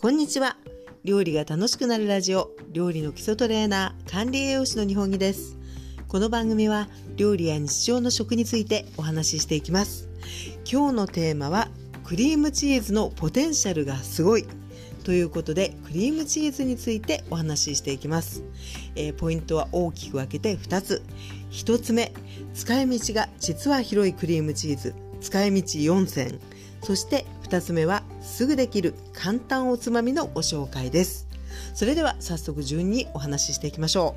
こんにちは。料理が楽しくなるラジオ料理の基礎トレーナー管理栄養士の日本木です。この番組は料理や日常の食についてお話ししていきます。今日のテーマはクリームチーズのポテンシャルがすごい。ということでクリームチーズについてお話ししていきます、えー、ポイントは大きく分けて2つ。1つ目使い道が実は広いクリームチーズ。使い道4選。そして2つ目はすぐできる簡単おつまみのご紹介です。それでは早速順にお話ししていきましょ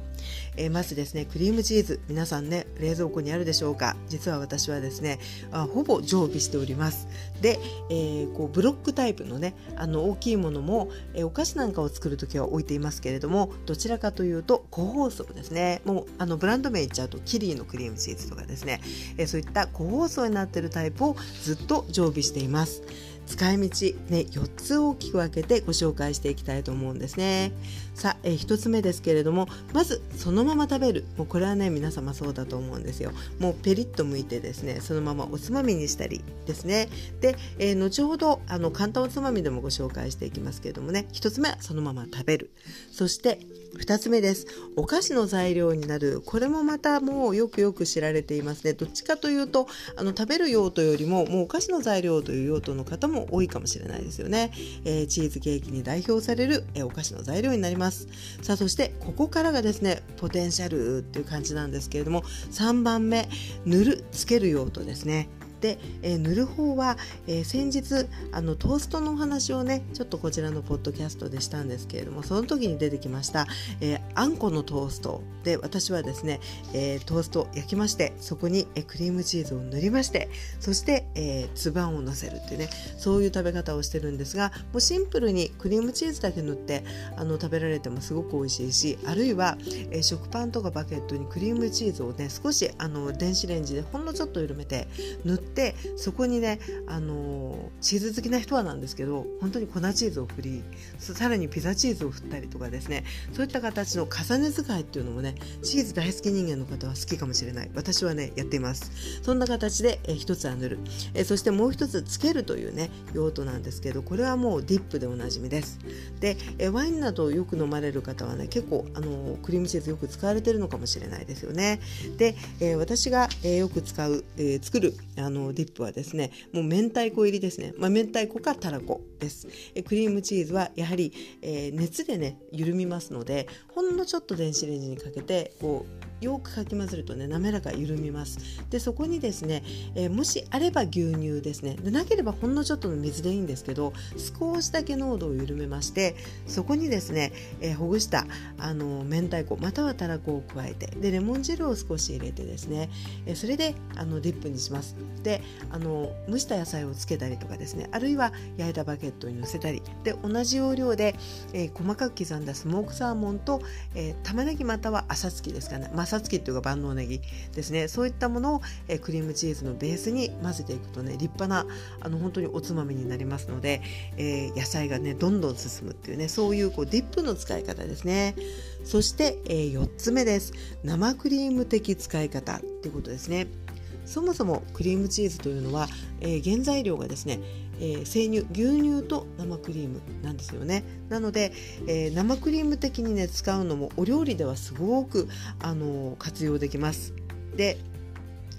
う、えー、まずですねクリームチーズ。皆さんね冷蔵庫にあるでしょうか？実は私はですねあほぼ常備しております。で、えー、こうブロックタイプのねあの大きいものも、えー、お菓子なんかを作る時は置いていますけれどもどちらかというと個包装ですね。もうあのブランド名言っちゃうとキリーのクリームチーズとかですね、えそういった個包装になってるタイプをずっと常備しています。使い道、ね、4つ大きく分けてご紹介していきたいと思うんですね。さあ、えー、1つ目ですけれどもまずそのまま食べるもうこれはね皆様そうだと思うんですよ。もうペリッと剥いてですねそのままおつまみにしたりですねで、えー、後ほどあの簡単おつまみでもご紹介していきますけれどもね1つ目はそのまま食べるそして2つ目です。お菓子の材料になる。これもまたもうよくよく知られていますね。どっちかというとあの食べる用途よりももうお菓子の材料という用途の方も多いかもしれないですよね、えー、チーズケーキに代表される、えー、お菓子の材料になります。さあそしてここからがですねポテンシャルっていう感じなんですけれども3番目塗るつける用途ですね。で、えー、塗る方は、えー、先日あのトーストのお話をねちょっとこちらのポッドキャストでしたんですけれどもその時に出てきました、えー、あんこのトースト。で私はですね、えトースト焼きましてそこに、えクリームチーズを塗りましてそして、えー、つばんをのせるっていうねそういう食べ方をしてるんですがもうシンプルにクリームチーズだけ塗ってあの食べられてもすごく美味しいしあるいは、え食パンとかバケットにクリームチーズをね少しあの電子レンジでほんのちょっと緩めて塗ってでそこにね、あの、チーズ好きな人はなんですけど本当に粉チーズを振りさらにピザチーズを振ったりとかですねそういった形の重ね使いっていうのもねチーズ大好き人間の方は好きかもしれない。私はねやっています。そんな形で、え一つは塗る、えそしてもう一つつけるというね用途なんですけどこれはもうディップでおなじみです。で、えワインなどをよく飲まれる方はね結構あのクリームチーズよく使われてるのかもしれないですよね。で、え私が、えよく使う、え作るあのディップはですねもう明太子入りですね、まあ、明太子かたらこです。えクリームチーズはやはり、えー、熱でね緩みますのでほんのちょっと電子レンジにかけてこうよくかき混ぜるとね滑らか緩みます。でそこにですね、えー、もしあれば牛乳ですね。でなければほんのちょっとの水でいいんですけど少しだけ濃度を緩めましてそこにですね、えー、ほぐしたあの明太子またはたらこを加えてでレモン汁を少し入れてですね、えー、それであのディップにします。であの蒸した野菜をつけたりとかですねあるいは焼いたバケットにのせたりで同じ要領で、え細かく刻んだスモークサーモンと、え玉ねぎまたは朝付きですかね、まさつきっていうか万能ネギですね。そういったものを、えクリームチーズのベースに混ぜていくとね立派なあの本当におつまみになりますので、えー、野菜がねどんどん進むっていうねそういうこうディップの使い方ですね。そして、えー、4つ目です。生クリーム的使い方っていうことですね。そもそもクリームチーズというのは、えー、原材料がですねえー、生乳牛乳と生クリームなんですよね。なので、えー、生クリーム的にね使うのもお料理ではすごく、あの、活用できます。で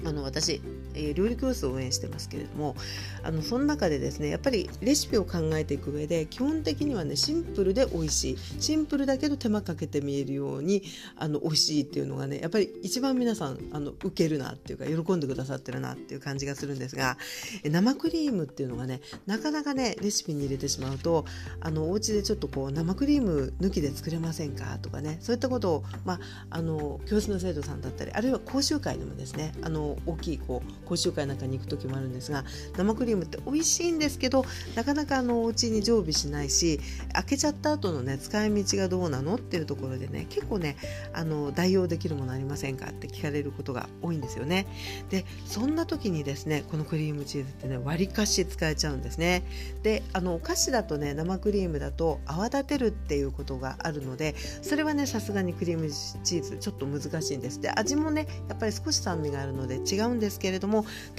あの私、えー、料理教室を応援してますけれどもあのその中でですねやっぱりレシピを考えていく上で基本的にはねシンプルで美味しい。シンプルだけど手間かけて見えるようにあの美味しいっていうのがねやっぱり一番皆さんあの受けるなっていうか喜んでくださってるなっていう感じがするんですが生クリームっていうのがねなかなかねレシピに入れてしまうとあのお家でちょっとこう生クリーム抜きで作れませんか？とかねそういったことを、まあ、あの教室の生徒さんだったりあるいは講習会でもですねあの大きいこう講習会なんかに行く時もあるんですが生クリームって美味しいんですけどなかなかあのお家に常備しないし開けちゃった後のね使い道がどうなのっていうところでね結構ねあの代用できるものありませんか？って聞かれることが多いんですよね。でそんな時にですねこのクリームチーズってね割りかし使えちゃうんですね。であのお菓子だとね生クリームだと泡立てるっていうことがあるのでそれはねさすがにクリームチーズちょっと難しいんです。で味もねやっぱり少し酸味があるので違うんですけれども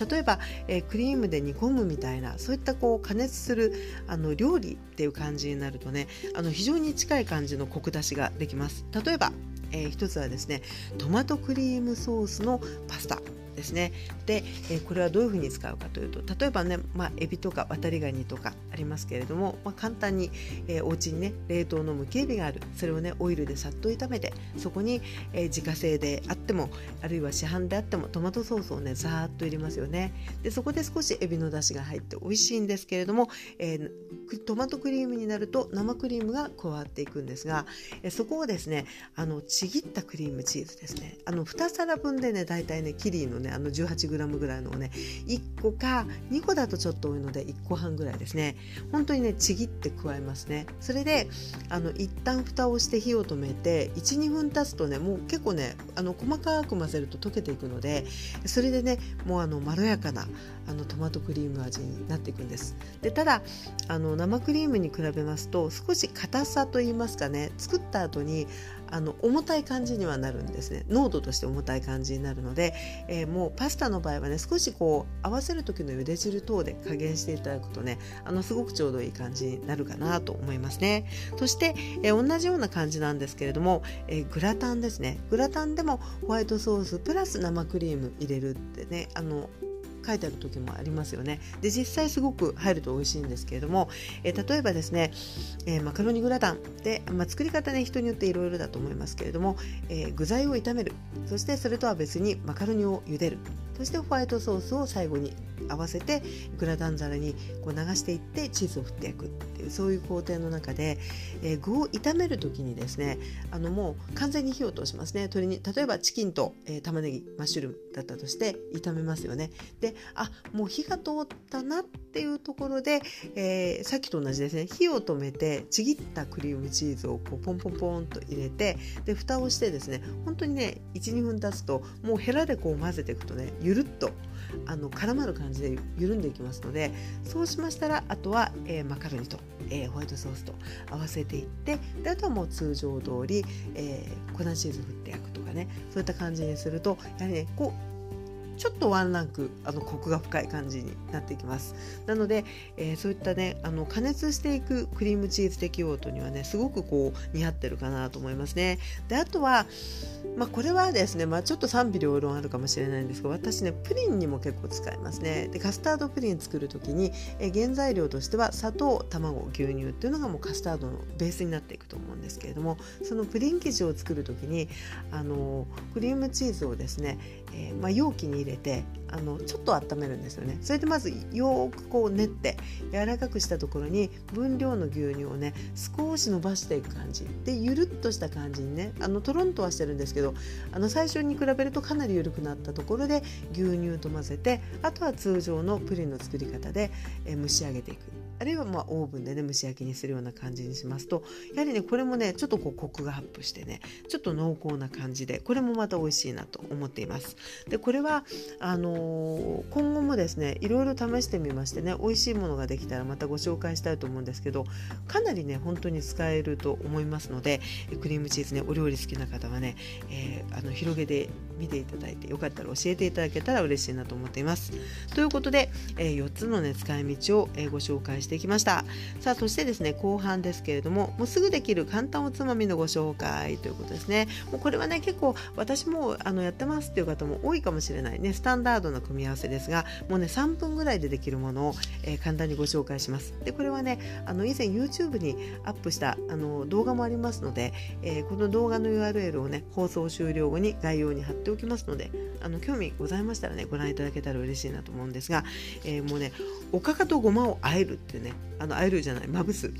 例えば、えー、クリームで煮込むみたいなそういったこう加熱するあの料理っていう感じになるとねあの非常に近い感じのコク出しができます。例えば、えー、一つはですねトマトクリームソースのパスタ。ですね。で、えこれはどういうふうに使うかというと例えばね、まあ、エビとかワタリガニとかありますけれども、まあ、簡単に、えー、お家にね冷凍のむきエビがある。それをねオイルでさっと炒めてそこに、えー、自家製であってもあるいは市販であってもトマトソースをねざーっと入れますよね。でそこで少しエビの出汁が入って美味しいんですけれども、えー、トマトクリームになると生クリームが加わっていくんですが、えそこをですねあのちぎったクリームチーズですね。あの2皿分でね大体ねキリーのねあの 18g ぐらいのをね1個か2個だとちょっと多いので1個半ぐらいですね。本当にねちぎって加えますね。それであの一旦蓋をして火を止めて12分経つとねもう結構ねあの細かく混ぜると溶けていくのでそれでねもうあのまろやかなあのトマトクリーム味になっていくんです。でただあの生クリームに比べますと少し硬さといいますかね作った後にあの重たい感じにはなるんですね。濃度として重たい感じになるので、えー、もうパスタの場合はね少しこう合わせる時の茹で汁等で加減していただくとねあのすごくちょうどいい感じになるかなと思いますね。そして、えー、同じような感じなんですけれども、えー、グラタンですね。グラタンでもホワイトソースプラス生クリーム入れるってねあの書いてある時もありますよね。で実際すごく入ると美味しいんですけれども、えー、例えばですね、えー、マカロニグラタン。で、まあ、作り方ね人によっていろいろだと思いますけれども、えー、具材を炒める。そしてそれとは別にマカロニを茹でる。そしてホワイトソースを最後に合わせてグラタン皿にこう流していってチーズを振って焼くっていうそういう工程の中で、えー、具を炒める時にですねあのもう完全に火を通しますね。鶏に例えばチキンと、えー、玉ねぎマッシュルームだったとして炒めますよね。であもう火が通ったなっていうところで、えー、さっきと同じですね。火を止めてちぎったクリームチーズをこうポンポンポンと入れてで蓋をしてですね本当にね12分経つともうヘラでこう混ぜていくとねゆるっとあの絡まる感じで緩んでいきますのでそうしましたらあとは、えー、マカロニと、えー、ホワイトソースと合わせていってであとはもう通常通り、えー、粉チーズ振って焼くとかねそういった感じにするとやはりねこうちょっとワンランクあのコクが深い感じになってきます。なので、えー、そういったねあの加熱していくクリームチーズ適用途にはねすごくこう似合ってるかなと思いますね。であとはまあ、これはですね、まあ、ちょっと賛否両論あるかもしれないんですが私ねプリンにも結構使いますね。でカスタードプリン作る時にえ原材料としては砂糖卵牛乳っていうのがもうカスタードのベースになっていくと思うんですけれどもそのプリン生地を作る時にあのクリームチーズをですね、えー、まあ、容器に入れてあのちょっと温めるんですよね。それでまずよくこう練って柔らかくしたところに分量の牛乳をね少し伸ばしていく感じ。でゆるっとした感じにねあのトロンとはしてるんですけどあの最初に比べるとかなり緩くなったところで牛乳と混ぜてあとは通常のプリンの作り方で、え蒸し上げていく。あるいはまあオーブンでね蒸し焼きにするような感じにしますとやはりねこれもねちょっとこうコクがアップしてねちょっと濃厚な感じでこれもまた美味しいなと思っています。でこれはあの今後もですねいろいろ試してみましてね美味しいものができたらまたご紹介したいと思うんですけどかなりね本当に使えると思いますのでクリームチーズねお料理好きな方はね、えー、あの広げてみていただいてよかったら教えていただけたら嬉しいなと思っています。ということで、えー、4つのね使い道を、えご紹介してきました。さあそしてですね後半ですけれどももうすぐできる簡単おつまみのご紹介ということですね。もうこれはね結構私もあのやってますっていう方も多いかもしれないね。スタンダードな組み合わせですがもうね3分ぐらいでできるものを、えー、簡単にご紹介します。でこれはねあの以前 YouTube にアップしたあの動画もありますので、えー、この動画の URL をね放送終了後に概要に貼っておきますのであの興味ございましたらねご覧いただけたら嬉しいなと思うんですが、えー、もうねおかかとごまをあえるってねあのあえるじゃないまぶす。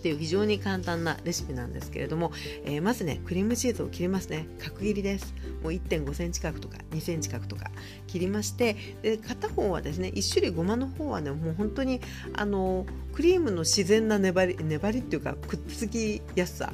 っていう非常に簡単なレシピなんですけれども、えー、まずねクリームチーズを切りますね。角切りです。もう1.5センチ角とか2センチ角とか切りましてで片方はですね1種類ごまの方はねもう本当にあのクリームの自然な粘り粘りっていうかくっつきやすさ。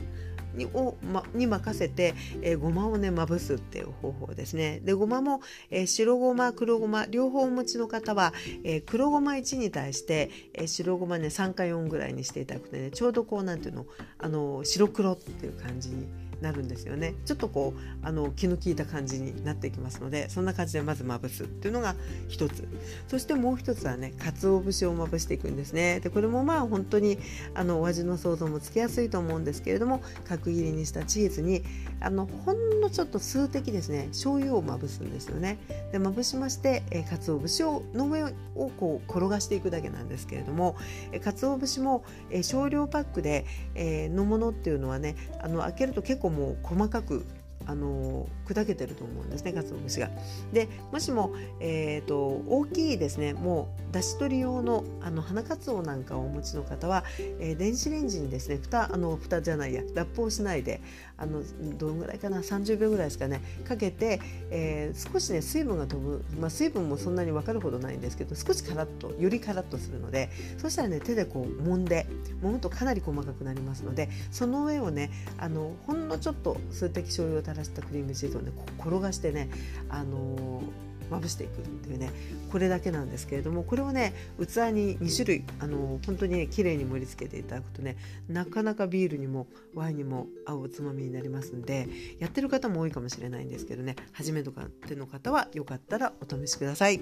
にを、ま、に任せて、えー、ごまをねまぶすっていう方法ですね。でごまも、えー、白ごま黒ごま両方お持ちの方は、えー、黒ごま1に対して、えー、白ごまね3か4ぐらいにしていただくとねちょうどこうなんていうのあの白黒っていう感じになるんですよね。ちょっとこうあの気の利いた感じになってきますのでそんな感じでまずまぶすっていうのが一つ。そしてもう一つはね鰹節をまぶしていくんですね。でこれもまあ本当にあのお味の想像もつけやすいと思うんですけれども角切りにしたチーズにあのほんのちょっと数滴ですね醤油をまぶすんですよね。でまぶしまして、え、鰹節をの上をこう転がしていくだけなんですけれども、え、鰹節も、え、少量パックで、えー、のものっていうのはねあの開けると結構も細かくあの砕けてると思うんですね鰹節が。でもしも、えーと、大きいですねもうだし取り用のあの花かつおなんかをお持ちの方は、えー、電子レンジにですね蓋あの蓋じゃないやラップをしないであのどのぐらいかな30秒ぐらいですかねかけて、えー、少しね水分が飛ぶ、まあ、水分もそんなに分かるほどないんですけど少しカラッとよりカラッとするのでそしたらね手でこう揉んで揉むとかなり細かくなりますのでその上をねあのほんのちょっと数滴醤油を垂らしたクリームチーズをね転がしてねあのーまぶしていくっていうねこれだけなんですけれどもこれをね器に2種類あの本当にね綺麗に盛り付けていただくとねなかなかビールにもワインにも合うおつまみになりますんでやってる方も多いかもしれないんですけどね初めての方はよかったらお試しください。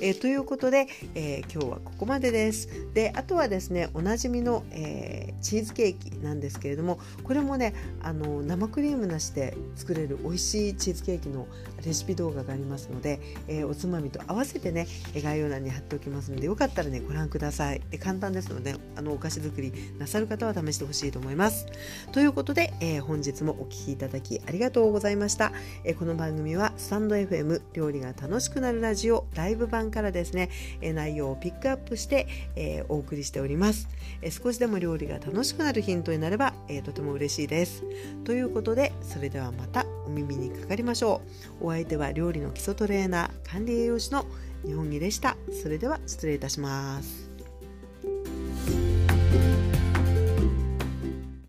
えー、ということで、えー、今日はここまでです。であとはですねおなじみの、えー、チーズケーキなんですけれどもこれもねあの生クリームなしで作れる美味しいチーズケーキのレシピ動画がありますのでえー、おつまみと合わせてね概要欄に貼っておきますのでよかったらねご覧ください。簡単ですのであのお菓子作りなさる方は試してほしいと思います。ということで、えー、本日もお聴きいただきありがとうございました、えー、この番組はスタンド FM 料理が楽しくなるラジオライブ版からですね、え内容をピックアップして、えお送りしております、え少しでも料理が楽しくなるヒントになれば、えとても嬉しいです。ということでそれではまた。耳にかかりましょうお相手は料理の基礎トレーナー管理栄養士の日本木でした。それでは失礼いたします。